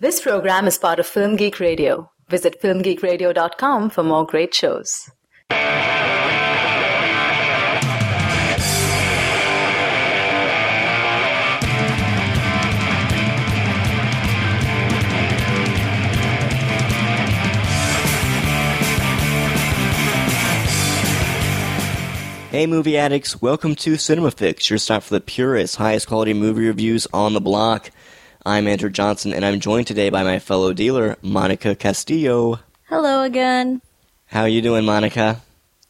This program is part of Film Geek Radio. Visit filmgeekradio.com for more great shows. Hey, movie addicts, welcome to CinemaFix, your stop for the purest, highest quality movie reviews on the block. I'm Andrew Johnson, and I'm joined today by my fellow dealer, Monica Castillo. Hello again. How are you doing, Monica?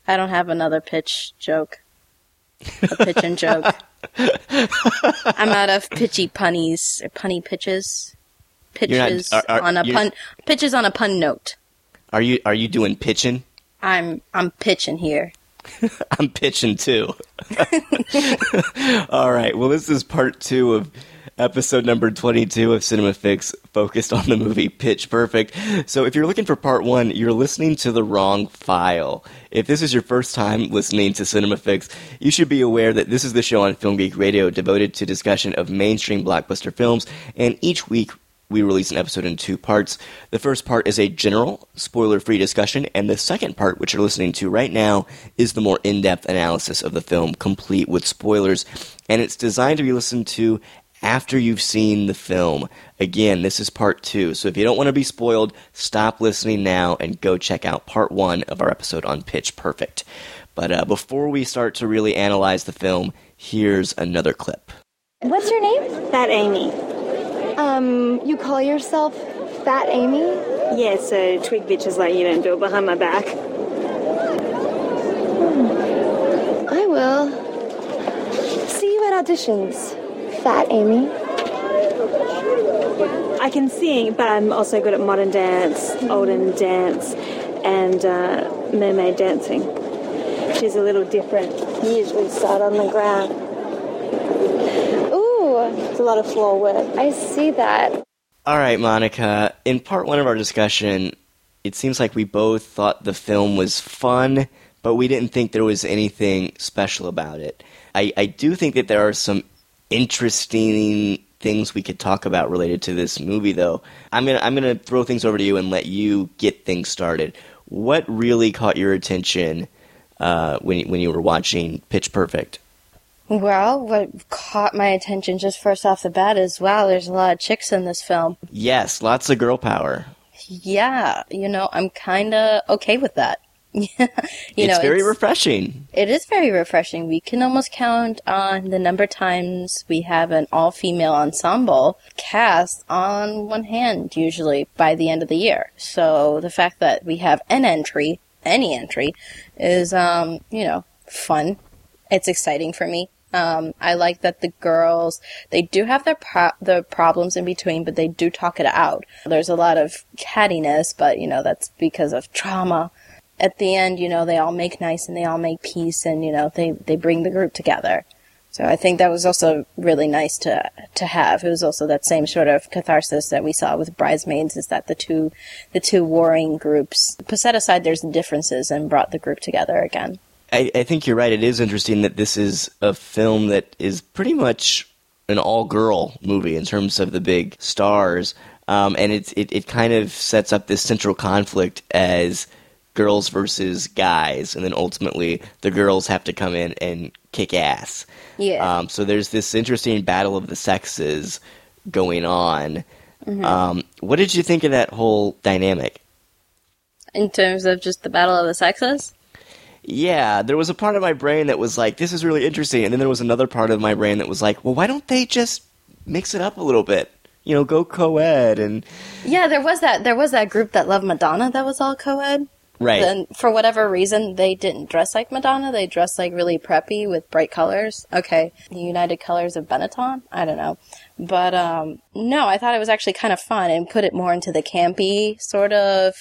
I don't have another pitch joke. A pitch and joke. I'm out of pitchy punnies or punny pitches. Pitches not- are- are- on a pun pitches on a pun note. Are you are you doing pitching? I'm I'm pitching here. I'm pitching too. All right. Well, this is part two of episode number 22 of CinemaFix, focused on the movie Pitch Perfect. So, if you're looking for part one, you're listening to the wrong file. If this is your first time listening to CinemaFix, you should be aware that this is the show on Film Geek Radio devoted to discussion of mainstream blockbuster films, and each week we release an episode in two parts. The first part is a general, spoiler free discussion, and the second part, which you're listening to right now, is the more in depth analysis of the film, complete with spoilers. And it's designed to be listened to after you've seen the film. Again, this is part two, so if you don't want to be spoiled, stop listening now and go check out part one of our episode on Pitch Perfect. But uh, before we start to really analyze the film, here's another clip. What's your name? Fat Amy. Um, you call yourself Fat Amy? Yeah, so twig bitches like you don't do it behind my back. I will. See you at auditions, Fat Amy. I can sing, but I'm also good at modern dance, olden dance, and uh, mermaid dancing. She's a little different. You usually start on the ground. Ooh, It's a lot of floor work. I see that. All right, Monica. In part one of our discussion, it seems like we both thought the film was fun, but we didn't think there was anything special about it. I, I do think that there are some interesting things we could talk about related to this movie, though. I'm gonna I'm gonna throw things over to you and let you get things started. What really caught your attention uh, when when you were watching Pitch Perfect? Well, what caught my attention just first off the bat is wow, there's a lot of chicks in this film. Yes, lots of girl power. Yeah, you know, I'm kinda okay with that. you it's know, very refreshing. It is very refreshing. We can almost count on the number of times we have an all female ensemble cast on one hand, usually by the end of the year. So the fact that we have an entry, any entry, is, um, you know, fun. It's exciting for me. Um, I like that the girls, they do have their pro- the problems in between, but they do talk it out. There's a lot of cattiness, but, you know, that's because of trauma at the end, you know, they all make nice and they all make peace and, you know, they, they bring the group together. So I think that was also really nice to to have. It was also that same sort of catharsis that we saw with Bridesmaids is that the two the two warring groups set aside their differences and brought the group together again. I, I think you're right. It is interesting that this is a film that is pretty much an all girl movie in terms of the big stars. Um, and it, it kind of sets up this central conflict as girls versus guys. And then ultimately, the girls have to come in and kick ass. Yeah. Um, so there's this interesting battle of the sexes going on. Um, what did you think of that whole dynamic? In terms of just the battle of the sexes? Yeah, there was a part of my brain that was like, this is really interesting. And then there was another part of my brain that was like, well, why don't they just mix it up a little bit? You know, go co ed and. Yeah, there was that there was that group that loved Madonna that was all co ed. Right. Then, for whatever reason, they didn't dress like Madonna. They dressed like really preppy with bright colors. Okay, the United Colors of Benetton. I don't know, but um, no, I thought it was actually kind of fun and put it more into the campy sort of,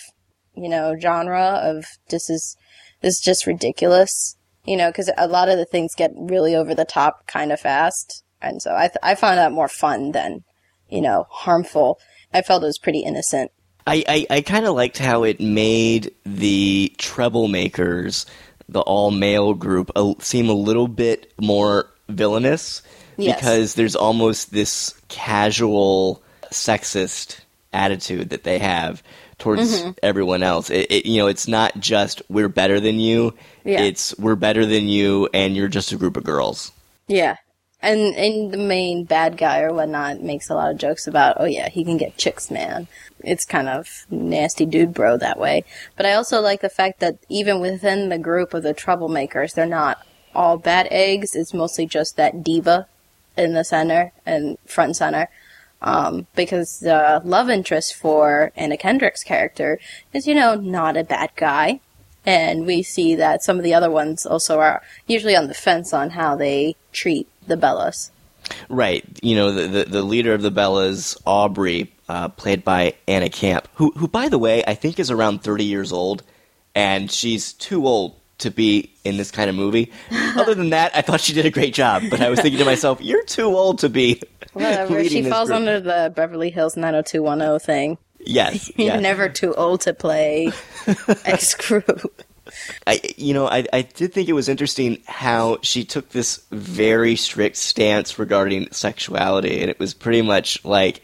you know, genre of this is this is just ridiculous. You know, because a lot of the things get really over the top kind of fast, and so I th- I found that more fun than, you know, harmful. I felt it was pretty innocent. I, I, I kind of liked how it made the Treblemakers, the all male group, a, seem a little bit more villainous Yes. because there's almost this casual sexist attitude that they have towards mm-hmm. everyone else. It, it, you know, it's not just we're better than you. Yeah. It's we're better than you, and you're just a group of girls. Yeah. And and the main bad guy or whatnot makes a lot of jokes about, oh yeah, he can get chicks, man. It's kind of nasty dude bro that way. But I also like the fact that even within the group of the Treblemakers, they're not all bad eggs. It's mostly just that diva in the center and front and center. Um, because the love interest for Anna Kendrick's character is, you know, not a bad guy. And we see that some of the other ones also are usually on the fence on how they treat the Bellas. Right. You know, the the, the leader of the Bellas, Aubrey, uh, played by Anna Camp, who who by the way I think is around thirty years old, and she's too old to be in this kind of movie. Other than that, I thought she did a great job. But I was thinking to myself, you're too old to be. Whatever. She falls group. under the Beverly Hills 90210 thing. Yes. You're yes. never too old to play X group. I, you know, I, I did think it was interesting how she took this very strict stance regarding sexuality, and it was pretty much like,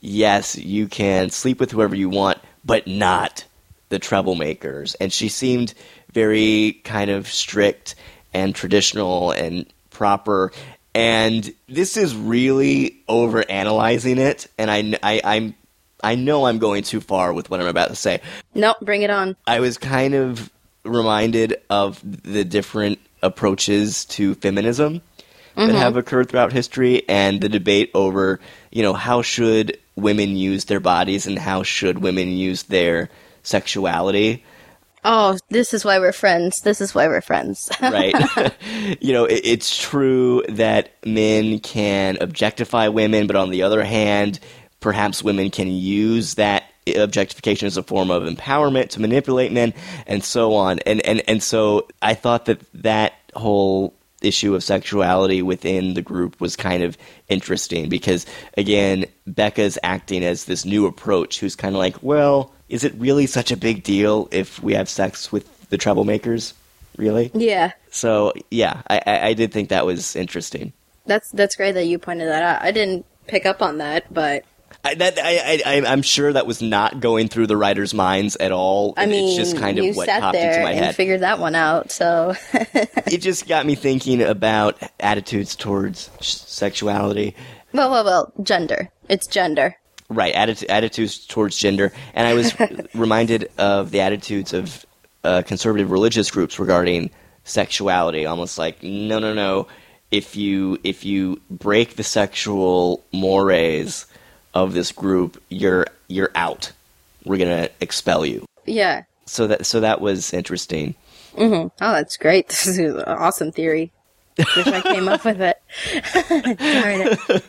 yes, you can sleep with whoever you want, but not the Treblemakers. And she seemed very kind of strict and traditional and proper. And this is really overanalyzing it, and I, I, I'm. I know I'm going too far with what I'm about to say, Nope, bring it on. I was kind of reminded of the different approaches to feminism that mm-hmm. have occurred throughout history and the debate over, you know, how should women use their bodies and how should women use their sexuality, Oh, this is why we're friends. This is why we're friends. right? you know, it, it's true that men can objectify women, but on the other hand, perhaps women can use that objectification as a form of empowerment to manipulate men and so on and and and so i thought that that whole issue of sexuality within the group was kind of interesting because again Beca's acting as this new approach who's kind of like well is it really such a big deal if we have sex with the Treblemakers really yeah. so yeah i i, I did think that was interesting That's that's great that you pointed that out. I didn't pick up on that, but I, that I, I, I'm sure that was not going through the writers' minds at all. I mean, it's just kind of what sat popped into my and head. figured that one out. So it just got me thinking about attitudes towards sexuality. well, well, well, gender. It's gender. Right, atti- attitudes towards gender, and I was reminded of the attitudes of uh, conservative religious groups regarding sexuality. Almost like, no, no, no. If you if you break the sexual mores of this group, you're you're out. We're gonna expel you. Yeah. So that so that was interesting. Mm-hmm. Oh, that's great. This is an awesome theory. Wish I came up with it. Darn it.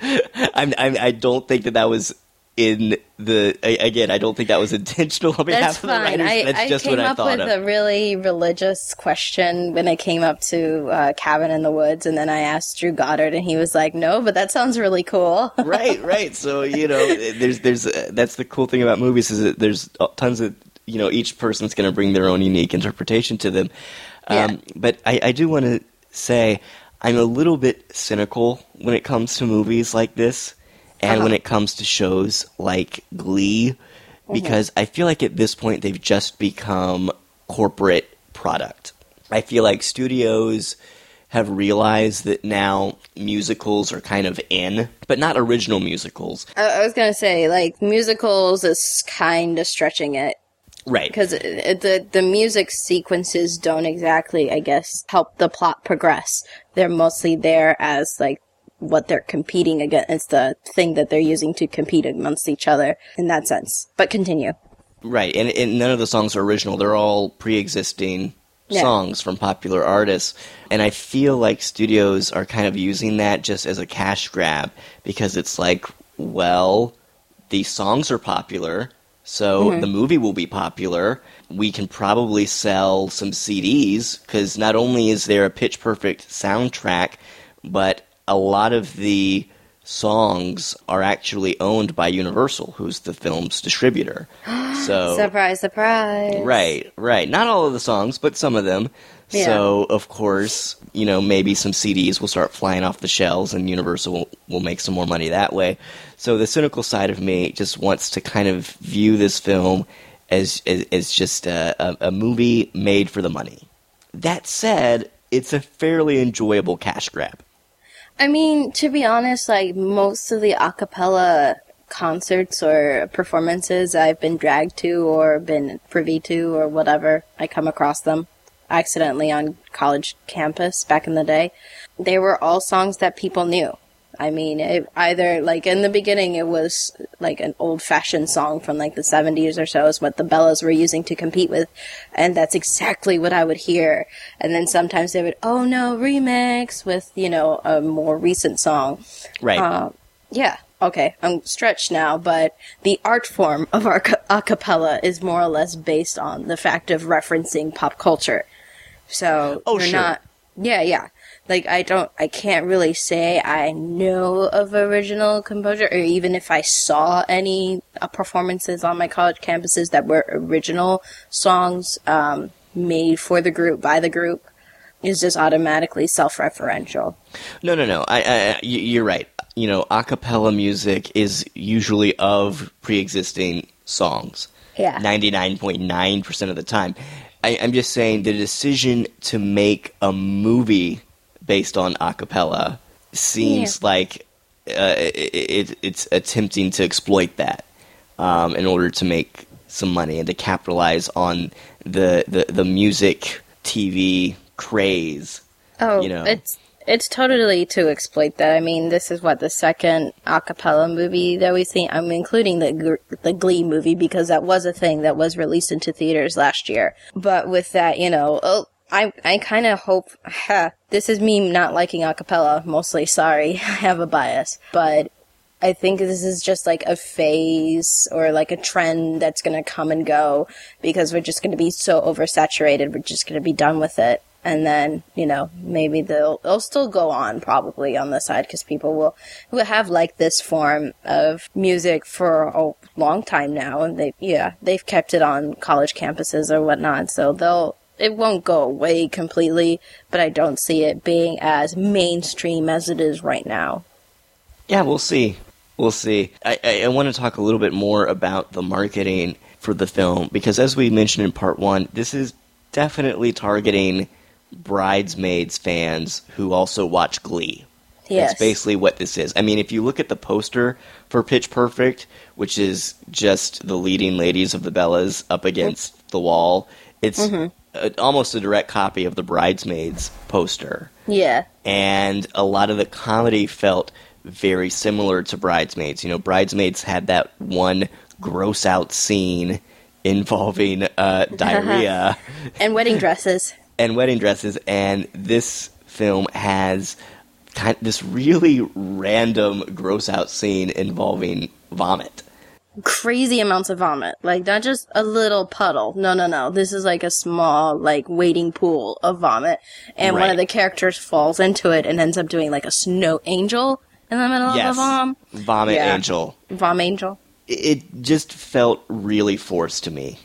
I'm, I'm I don't think that that was in the again. I don't think that was intentional on behalf That's of the fine. writers. I, That's I just came what I up thought with of. a really religious question when i came up to uh, Cabin in the Woods, and then I asked Drew Goddard, and he was like, "No, but that sounds really cool." right, right. So you know, there's there's uh, that's the cool thing about movies is that there's tons of you know each person's going to bring their own unique interpretation to them. Um, Yeah. But I, I do want to say I'm a little bit cynical when it comes to movies like this, and Uh-huh. when it comes to shows like Glee, because I feel like at this point they've just become corporate product. I feel like studios have realized that now musicals are kind of in, but not original musicals. I, I was gonna say, like musicals is kind of stretching it Right. because the the music sequences don't exactly, I guess, help the plot progress. They're mostly there as like what they're competing against, the thing that they're using to compete amongst each other in that sense. But continue. Right, and, and none of the songs are original. They're all pre-existing Yeah. songs from popular artists. And I feel like studios are kind of using that just as a cash grab because it's like, well, these songs are popular, so mm-hmm. the movie will be popular. We can probably sell some CDs because not only is there a pitch perfect soundtrack, but a lot of the songs are actually owned by Universal, who's the film's distributor. So Surprise, surprise. Right, right. Not all of the songs, but some of them. Yeah. So, of course, you know, maybe some CDs will start flying off the shelves and Universal will, will make some more money that way. So, the cynical side of me just wants to kind of view this film as, as, as just a, a, a movie made for the money. That said, it's a fairly enjoyable cash grab. I mean, to be honest, like most of the acapella concerts or performances I've been dragged to or been privy to or whatever, I come across them accidentally on college campus back in the day. They were all songs that people knew. I mean, it, either like in the beginning, it was like an old fashioned song from like the 70s or so is what the Bellas were using to compete with. And that's exactly what I would hear. And then sometimes they would, oh no, remix with, you know, a more recent song. Right. Uh, yeah. Okay, I'm stretched now, but the art form of our a cappella is more or less based on the fact of referencing pop culture. So Oh, you're sure. not. Yeah, yeah. Like I don't, I can't really say I know of original composure, or even if I saw any uh, performances on my college campuses that were original songs um, made for the group by the group. Is just automatically self-referential. No, no, no. I, I, you're right. You know, a cappella music is usually of pre-existing songs. Yeah. Ninety-nine point nine percent of the time. I, I'm just saying the decision to make a movie based on a cappella seems like uh, it, it, it's attempting to exploit that um, in order to make some money and to capitalize on the the, the music TV craze. Oh, you know. it's it's totally to exploit that. I mean, this is what the second a cappella movie that we've seen. I'm including the the Glee movie because that was a thing that was released into theaters last year. But with that, you know, oh, I I kind of hope ha, this is me not liking a cappella mostly. Sorry, I have a bias, but I think this is just like a phase or like a trend that's going to come and go because we're just going to be so oversaturated. We're just going to be done with it. And then, you know, maybe they'll, they'll still go on probably on the side because people will, will have liked this form of music for a long time now. And they, yeah, they've kept it on college campuses or whatnot. So they'll, it won't go away completely, but I don't see it being as mainstream as it is right now. Yeah, we'll see. We'll see. I, I, I want to talk a little bit more about the marketing for the film because, as we mentioned in part one, this is definitely targeting Bridesmaids fans who also watch Glee. Yes. That's basically what this is. I mean, if you look at the poster for Pitch Perfect, which is just the leading ladies of the Bellas up against the wall, it's mm-hmm. A, almost a direct copy of the Bridesmaids poster Yeah. and a lot of the comedy felt very similar to Bridesmaids. You know, Bridesmaids had that one gross out scene involving uh, diarrhea And wedding dresses. and wedding dresses, and this film has kind of this really random gross out scene involving vomit. Crazy amounts of vomit. Like not just a little puddle. No, no, no. This is like a small, like wading pool of vomit. And one of the characters falls into it and ends up doing like a snow angel in the middle yes, of the vom. vomit Yeah. angel. Vom angel. it just felt really forced to me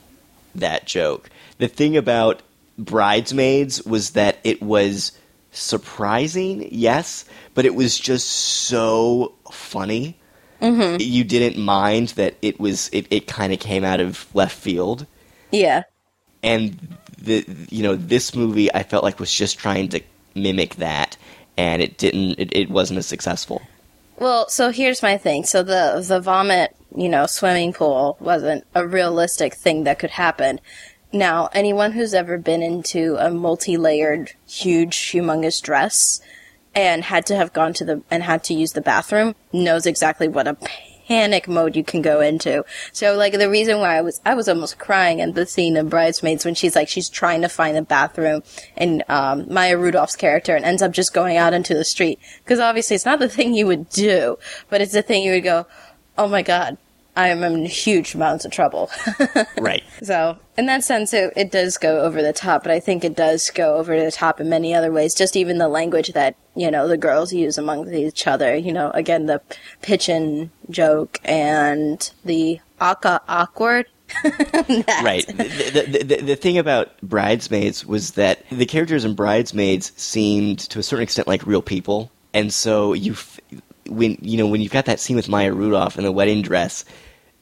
that joke the thing about bridesmaids was that it was surprising yes but it was just so funny mm-hmm. you didn't mind that it was it, it kind of came out of left field Yeah. and the you know this movie i felt like was just trying to mimic that and it didn't it, it wasn't as successful Well, so here's my thing. So the the vomit, you know, swimming pool wasn't a realistic thing that could happen. Now, anyone who's ever been into a multi-layered, huge, humongous dress and had to have gone to the and had to use the bathroom knows exactly what a panic mode you can go into. So like the reason why I was I was almost crying at the scene of Bridesmaids when she's like she's trying to find a bathroom and um, Maya Rudolph's character and ends up just going out into the street because obviously it's not the thing you would do, but it's the thing you would go, oh my god. I am in huge amounts of trouble. Right. So, in that sense, it, it does go over the top, but I think it does go over the top in many other ways. Just even the language that, you know, the girls use among each other. You know, again, the pitchin joke and the aka awkward. Right. The, the, the, the thing about Bridesmaids was that the characters in Bridesmaids seemed, to a certain extent, like real people, and so you, f- when you know, when you've got that scene with Maya Rudolph in the wedding dress,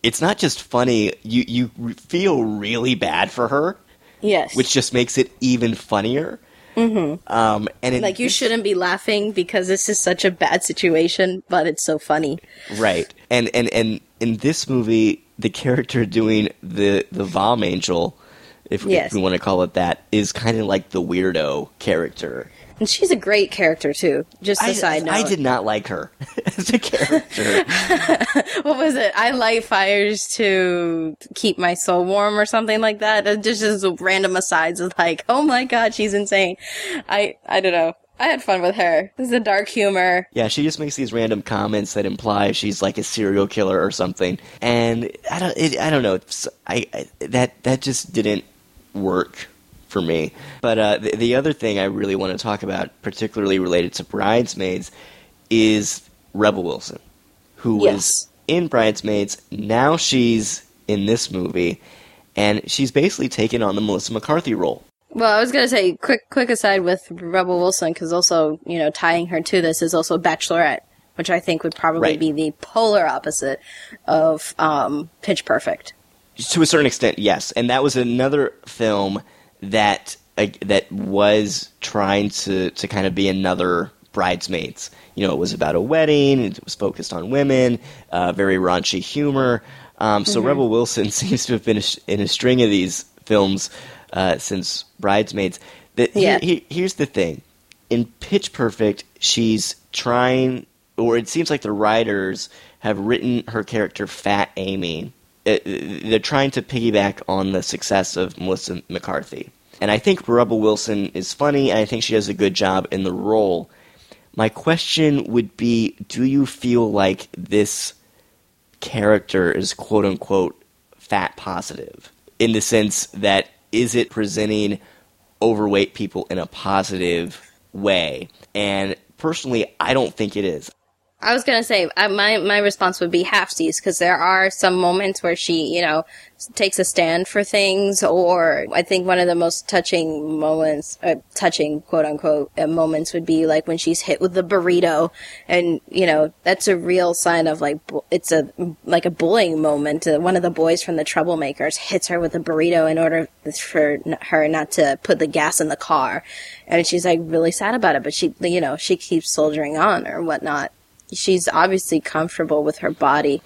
it's not just funny. You you feel really bad for her, Yes. which just makes it even funnier. Mm-hmm. Um, and like, you shouldn't be laughing because this is such a bad situation, but it's so funny. Right. And and and in this movie, the character doing the the Vom Angel, if, Yes. if we want to call it that, is kind of like the weirdo character. And she's a great character, too. Just a I, side note. I did not like her as a character. what was it? I light fires to keep my soul warm or something like that. Just just random asides of like, oh my god, she's insane. I I don't know. I had fun with her. This is a dark humor. yeah, she just makes these random comments that imply she's like a serial killer or something, and I don't. It, I don't know. I, I that that just didn't work for me. But uh, the, the other thing I really want to talk about, particularly related to Bridesmaids, is Rebel Wilson, who was in Bridesmaids. Now she's in this movie, and she's basically taken on the Melissa McCarthy role. Well, I was gonna say quick quick aside with Rebel Wilson because also you know tying her to this is also Bachelorette, which I think would probably Right. be the polar opposite of um, Pitch Perfect. to a certain extent, yes. And that was another film that uh, that was trying to to kind of be another bridesmaids. You know, it was about a wedding. It was focused on women. Uh, very raunchy humor. Um, so Rebel Wilson seems to have been in a string of these films uh, since Bridesmaids. The, he- Yeah. he- here's the thing: in Pitch Perfect, she's trying, or it seems like the writers have written her character Fat Amy. Uh, they're trying to piggyback on the success of Melissa McCarthy. And I think Rebel Wilson is funny, and I think she does a good job in the role. My question would be do you feel like this character is quote unquote fat positive? In the sense that is it presenting overweight people in a positive way? And personally, I don't think it is. I was gonna say I, my my response would be halfsies because there are some moments where she you know takes a stand for things, or I think one of the most touching moments, uh, touching quote unquote uh, moments, would be like when she's hit with the burrito, and you know that's a real sign of like bu- it's a like a bullying moment. Uh, one of the boys from the Treblemakers hits her with a burrito in order for her not to put the gas in the car, and she's like really sad about it, but she you know she keeps soldiering on or whatnot she's obviously comfortable with her body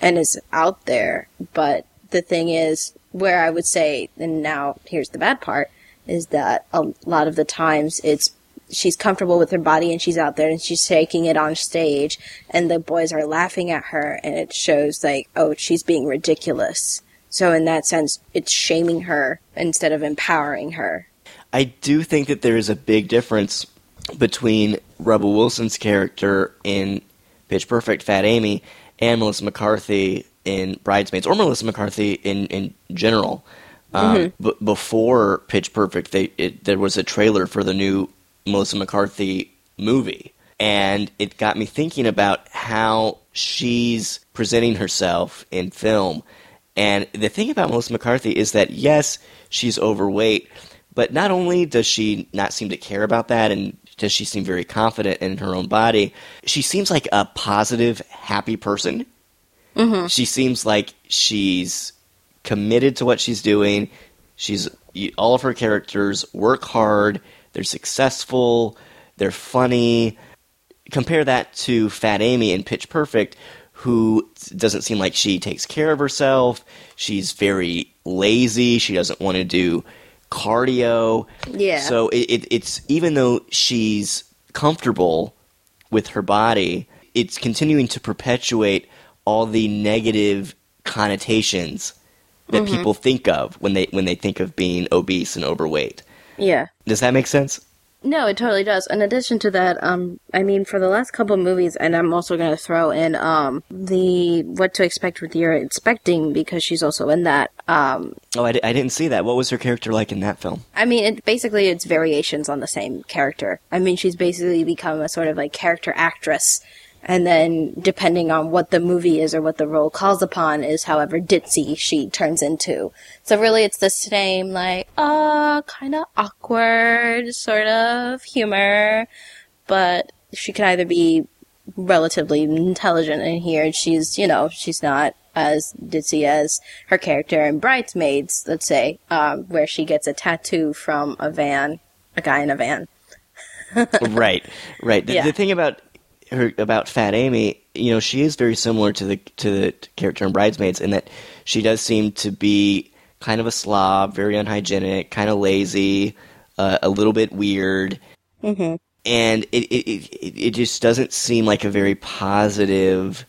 and is out there. But the thing is, where I would say, and now here's the bad part, is that a lot of the times it's she's comfortable with her body and she's out there and she's shaking it on stage and the boys are laughing at her and it shows like, oh, she's being ridiculous. So in that sense, it's shaming her instead of empowering her. I do think that there is a big difference between Rebel Wilson's character in Pitch Perfect, Fat Amy, and Melissa McCarthy in Bridesmaids, or Melissa McCarthy in in general. Um, b- before Pitch Perfect, they, it, there was a trailer for the new Melissa McCarthy movie, and it got me thinking about how she's presenting herself in film. And the thing about Melissa McCarthy is that yes, she's overweight, but not only does she not seem to care about that and does she seem very confident in her own body, she seems like a positive, happy person. Mm-hmm. She seems like she's committed to what she's doing. She's all of her characters work hard, they're successful, they're funny. Compare that to Fat Amy in Pitch Perfect, who doesn't seem like she takes care of herself. She's very lazy. She doesn't want to do cardio. Yeah. So it, it, it's even though she's comfortable with her body, it's continuing to perpetuate all the negative connotations that mm-hmm. people think of when they when they think of being obese and overweight. Yeah. Does that make sense? No, it totally does. In addition to that, um, I mean, for the last couple of movies, and I'm also going to throw in um the what to expect with you're expecting because she's also in that. Um, Oh, I, didn't see that. What was her character like in that film? I mean, it basically it's variations on the same character. I mean, she's basically become a sort of like character actress, and then depending on what the movie is or what the role calls upon is however ditzy she turns into. So really, it's the same like uh kind of awkward sort of humor, but she can either be relatively intelligent in here. She's, you know, she's not as ditzy as her character in Bridesmaids, let's say, um, where she gets a tattoo from a van, a guy in a van. right, right. The, Yeah. the thing about her about Fat Amy, you know, she is very similar to the to the character in Bridesmaids in that she does seem to be kind of a slob, very unhygienic, kind of lazy, uh, a little bit weird, Mm-hmm. and it, it it it just doesn't seem like a very positive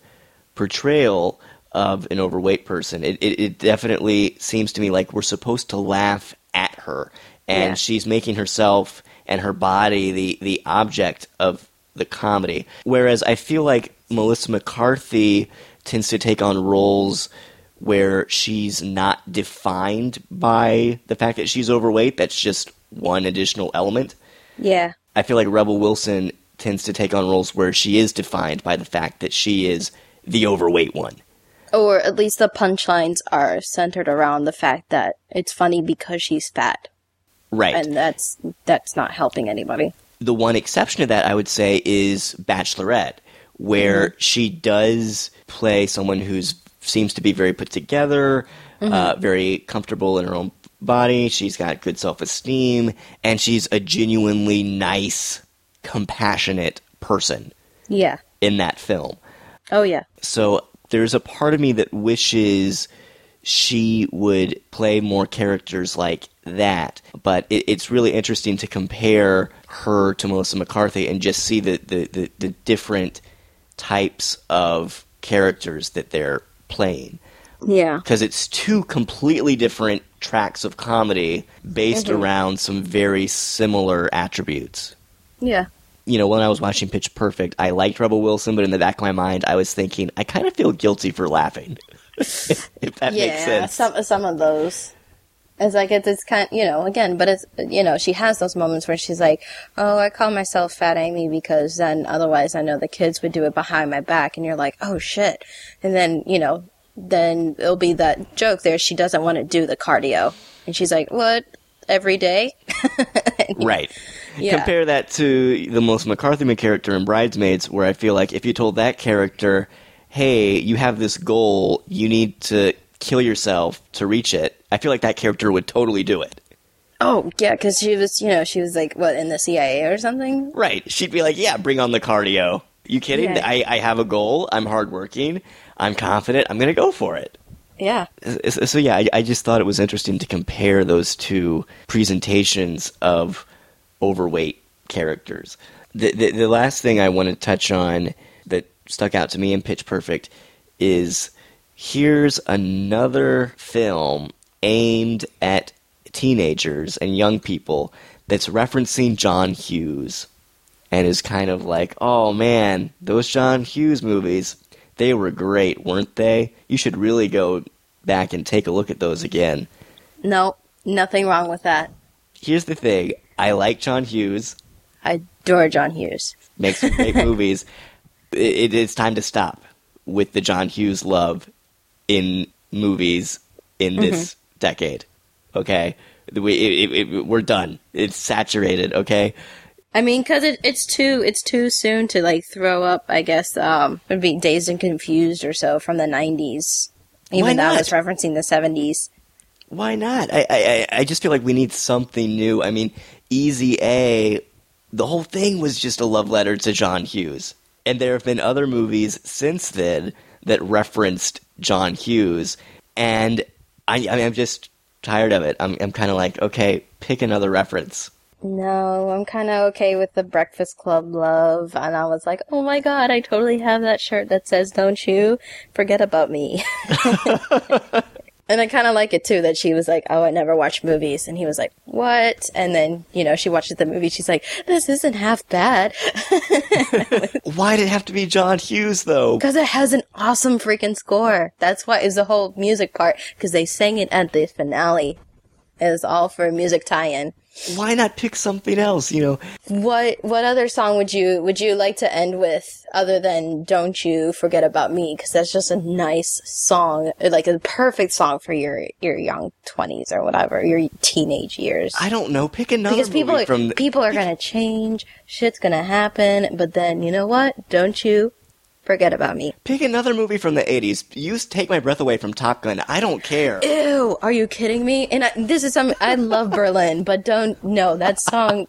portrayal of an overweight person. It, it it definitely seems to me like we're supposed to laugh at her, and Yeah. she's making herself and her body the the object of the comedy. Whereas I feel like Melissa McCarthy tends to take on roles where she's not defined by the fact that she's overweight. That's just one additional element. Yeah. I feel like Rebel Wilson tends to take on roles where she is defined by the fact that she is the overweight one. Or at least the punchlines are centered around the fact that it's funny because she's fat, Right. and that's that's not helping anybody. The one exception to that, I would say, is Bachelorette, where she does play someone who's seems to be very put together, uh, very comfortable in her own body. She's got good self esteem, and she's a genuinely nice, compassionate person Yeah. in that film. Oh yeah. So there's a part of me that wishes she would play more characters like that. But it, it's really interesting to compare her to Melissa McCarthy and just see the, the, the, the different types of characters that they're playing. Yeah. Because it's two completely different tracks of comedy based mm-hmm. around some very similar attributes Yeah. you know, when I was watching Pitch Perfect, I liked Rebel Wilson, but in the back of my mind, I was thinking, I kind of feel guilty for laughing. if that yeah, makes sense. some some of those. It's like it's, it's kind, you know, again, but it's you know, she has those moments where she's like, "Oh, I call myself Fat Amy because then otherwise I know the kids would do it behind my back," and you're like, "Oh shit," and then you know, then it'll be that joke there. She doesn't want to do the cardio, and she's like, "What? Every day?" right. Yeah. Compare that to the Melissa McCarthy character in Bridesmaids, where I feel like if you told that character, hey, you have this goal, you need to kill yourself to reach it, I feel like that character would totally do it. Oh yeah, because she was, you know, she was like what in the CIA or something. Right. She'd be like, yeah, bring on the cardio. You kidding? Yeah. I, I have a goal. I'm hardworking. I'm confident. I'm going to go for it. Yeah. So, so yeah, I, I just thought it was interesting to compare those two presentations of overweight characters. The, the, the last thing I want to touch on that stuck out to me in Pitch Perfect is here's another film aimed at teenagers and young people that's referencing John Hughes and is kind of like, oh man, those John Hughes movies, they were great, weren't they? You should really go back and take a look at those again. No, nothing wrong with that. Here's the thing I like John Hughes, I adore John Hughes. makes some great movies. It, is time to stop with the John Hughes love in movies in this decade. Okay? We, it, it, it, we're done. It's saturated, okay? I mean, because it, it's too it's too soon to like throw up. I guess um, would be Dazed and Confused or so from the '90s. Even though not? was referencing the '70s. Why not? I, I, I- I just feel like we need something new. I mean, Easy A, the whole thing was just a love letter to John Hughes. And there have been other movies since then that referenced John Hughes. And I, I mean, I'm just tired of it. I'm, I'm kind of like, okay, pick another reference. No, I'm kind of okay with the Breakfast Club love, and I was like, oh my god, I totally have that shirt that says "Don't you forget about me." And I kind of like it too that she was like, "Oh, I never watch movies," and he was like, "What?" And then you know she watches the movie. She's like, "This isn't half bad," Why did it have to be John Hughes though? because it has an awesome freaking score. That's why is the whole music part because they sang it at the finale. Was all for a music tie-in. Why not pick something else? You know, What what other song would you would you like to end with other than "Don't You Forget About Me"? Because that's just a nice song, like a perfect song for your your young twenties or whatever, your teenage years. I don't know. Pick another because people movie are, from the, people are gonna change, shit's gonna happen, but then you know what? Don't you forget about me. pick another movie from the '80s. You take my breath away from Top Gun. I don't care. Ew, are you kidding me? And I, this is some I love Berlin, but don't no that song.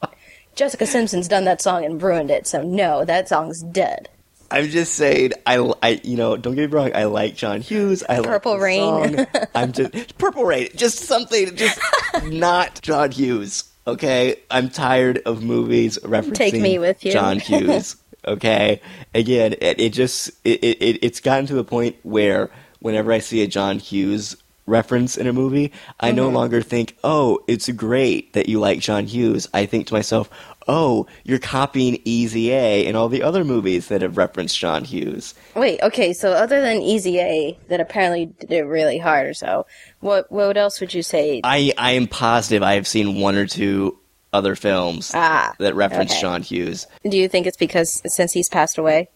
Jessica Simpson's done that song and ruined it, so no, that song's dead. I'm just saying. I, I, you know, don't get me wrong. I like John Hughes. I Purple like Rain. song. I'm just Purple Rain. Just something. Just not John Hughes. Okay. I'm tired of movies referencing Take me with you. John Hughes. Okay. Again, it, it just it, it it's gotten to the point where whenever I see a John Hughes reference in a movie, I no Mm-hmm. longer think, "Oh, it's great that you like John Hughes." I think to myself, "Oh, you're copying Easy A and all the other movies that have referenced John Hughes." Wait, okay, so other than Easy A, that apparently did it really hard or so, what what else would you say? I I am positive I have seen one or two other films Ah, that reference okay. John Hughes. Do you think it's because since he's passed away,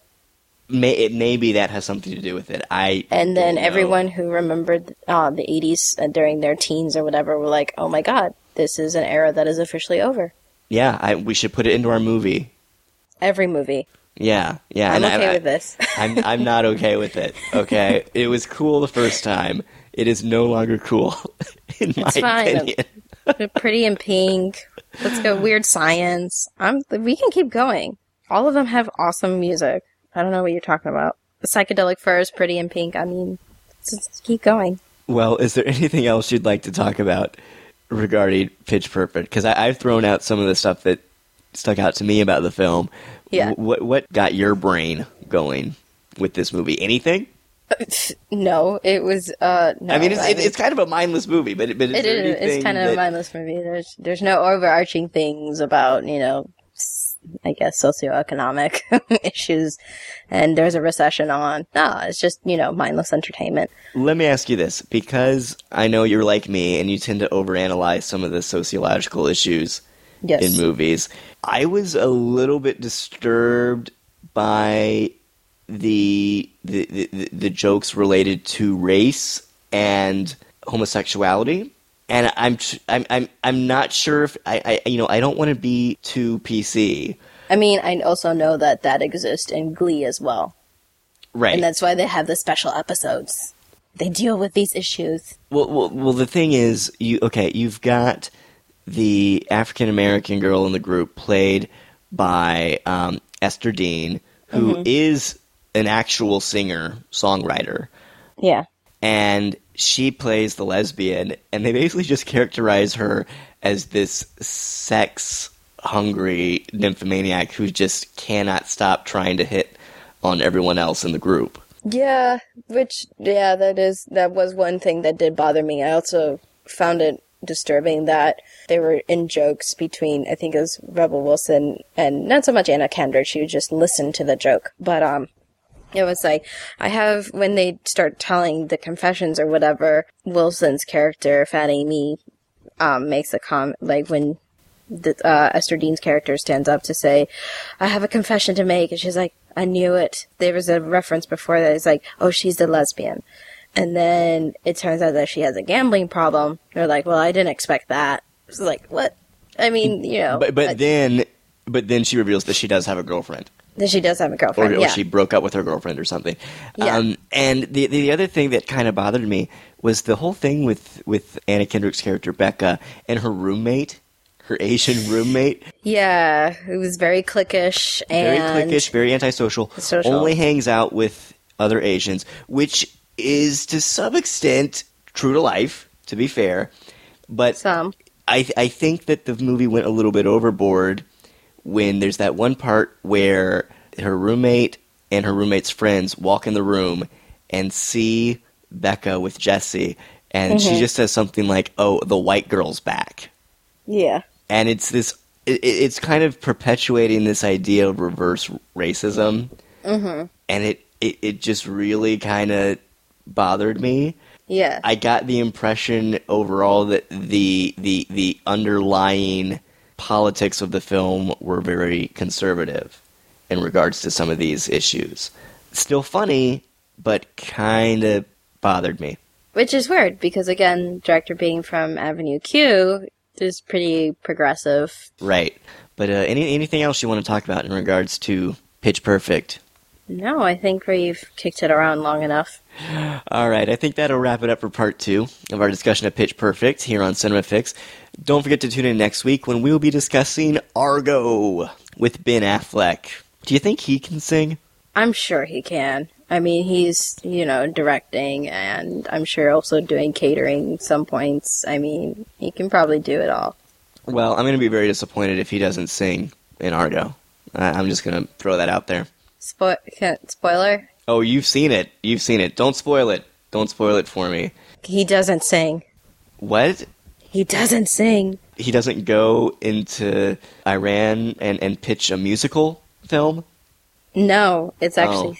May, it maybe that has something to do with it. I and then everyone who remembered uh, the '80s uh, during their teens or whatever were like, "Oh my God, this is an era that is officially over." yeah, I, we should put it into our movie. Every movie, Yeah, yeah. I'm and okay I, with this. I'm I'm not okay with it. Okay, it was cool the first time. It is no longer cool, in my fine. opinion. Pretty in Pink. Let's go. Weird Science. I'm. We can keep going. All of them have awesome music. I don't know what you're talking about. The Psychedelic Furs, Pretty in Pink. I mean, just keep going. Well, is there anything else you'd like to talk about regarding Pitch Perfect? Because I've thrown out some of the stuff that stuck out to me about the film. Yeah. Wh- What what got your brain going with this movie? Anything? No, it was. uh no, I mean, it's, it, mean- it's kind of a mindless movie, but It there is. It's kind of that- a mindless movie. There's there's no overarching things about you know, I guess socioeconomic issues, and there's a recession on. No, it's just you know mindless entertainment. Let me ask you this, because I know you're like me and you tend to overanalyze some of the sociological issues Yes. in movies. I was a little bit disturbed by the the, the, the- jokes related to race and homosexuality. And I'm I'm I'm I'm not sure if I, I you know I don't want to be too PC, I mean, I also know that that exists in Glee as well, right? and that's why they have the special episodes. They deal with these issues. Well, well, well, the thing is, you okay? You've got the African American girl in the group, played by um, Ester Dean, who is an actual singer songwriter, Yeah. and she plays the lesbian, and they basically just characterize her as this sex hungry nymphomaniac who just cannot stop trying to hit on everyone else in the group. Yeah, which yeah, that is that was one thing that did bother me. I also found it disturbing that they were in jokes between I think it was Rebel Wilson and not so much Anna Kendrick. She would just listen to the joke, but um. It was like I have when they start telling the confessions or whatever. Wilson's character, Fat Amy, um, makes a comment like when the, uh, Ester Dean's character stands up to say, I have a confession to make. And she's like, I knew it. There was a reference before that. It's like, oh, she's the lesbian. And then it turns out that she has a gambling problem. They're like, well, I didn't expect that. It's like, what? I mean, you know. But but uh, then but then she reveals that she does have a girlfriend. Then she does have a girlfriend. or yeah. she broke up with her girlfriend or something. Yeah. Um, and the the other thing that kind of bothered me was the whole thing with with Anna Kendrick's character Beca and her roommate, her Asian roommate, yeah, it was very cliquish very and cliquish, very antisocial, Social. only hangs out with other Asians, which is to some extent true to life. To be fair, but some. I I think that the movie went a little bit overboard when there's that one part where her roommate and her roommate's friends walk in the room and see Beca with Jesse and she just says something like, "Oh, the white girl's back," Yeah. and it's this. It, it's kind of perpetuating this idea of reverse racism, mm-hmm. and it, it it just really kind of bothered me. Yeah. I got the impression overall that the the the underlying politics of the film were very conservative in regards to some of these issues. Still funny, but kind of bothered me. Which is weird because again, director being from Avenue Q is pretty progressive. Right. But uh, any anything else you want to talk about in regards to Pitch Perfect? No, I think we've kicked it around long enough. All right, I think that'll wrap it up for part two of our discussion of Pitch Perfect here on Cinema Fix. Don't forget to tune in next week when we will be discussing Argo with Ben Affleck. Do you think he can sing? I'm sure he can. I mean, he's, you know, directing and I'm sure also doing catering some points. I mean, he can probably do it all. Well, I'm going to be very disappointed if he doesn't sing in Argo. I- I'm just going to throw that out there. Spo- spoiler? Oh, you've seen it. You've seen it. Don't spoil it. Don't spoil it for me. He doesn't sing. What? He doesn't sing. He doesn't go into Iran and, and pitch a musical film? No, it's oh. actually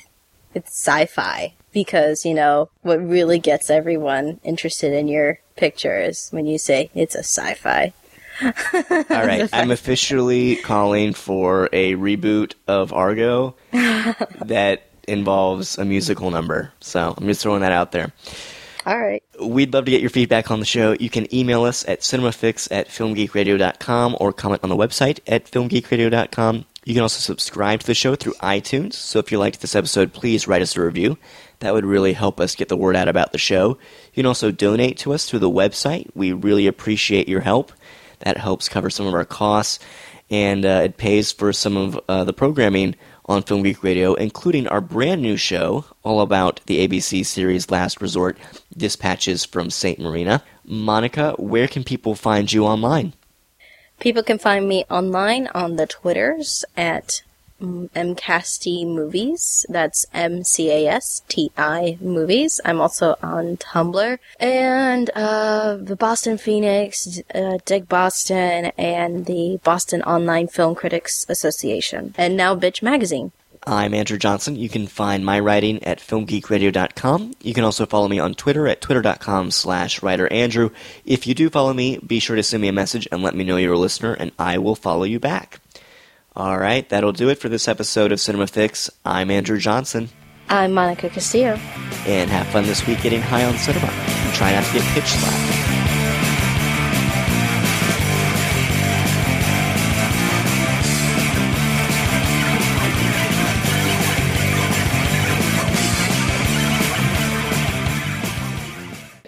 it's sci-fi because you know what really gets everyone interested in your picture is when you say it's a sci-fi. All right, I'm officially calling for a reboot of Argo that involves a musical number. So I'm just throwing that out there. All right. We'd love to get your feedback on the show. You can email us at cinemafix at filmgeekradio.com or comment on the website at filmgeekradio.com. You can also subscribe to the show through iTunes. So if you liked this episode, please write us a review. That would really help us get the word out about the show. You can also donate to us through the website. We really appreciate your help. That helps cover some of our costs, and uh, it pays for some of uh, the programming on Film Geek Radio, including our brand new show all about the ABC series Last Resort Dispatches from St. Marina. Monica, where can people find you online? People can find me online on the Twitters at MCASTI Movies. That's M C A S T I Movies. I'm also on Tumblr and uh, the Boston Phoenix, uh, Dig Boston, and the Boston Online Film Critics Association, and now Bitch Magazine. I'm Andrew Johnson. You can find my writing at filmgeekradio.com. You can also follow me on Twitter at twitter.com slash writerandrew. If you do follow me, be sure to send me a message and let me know you're a listener, and I will follow you back. All right, that'll do it for this episode of Cinema Fix. I'm Andrew Johnson, I'm Monica Castillo. and have fun this week getting high on cinema. And try not to get pitch slapped.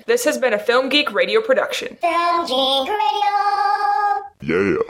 This has been a Film Geek Radio production. Film Geek Radio. Yeah.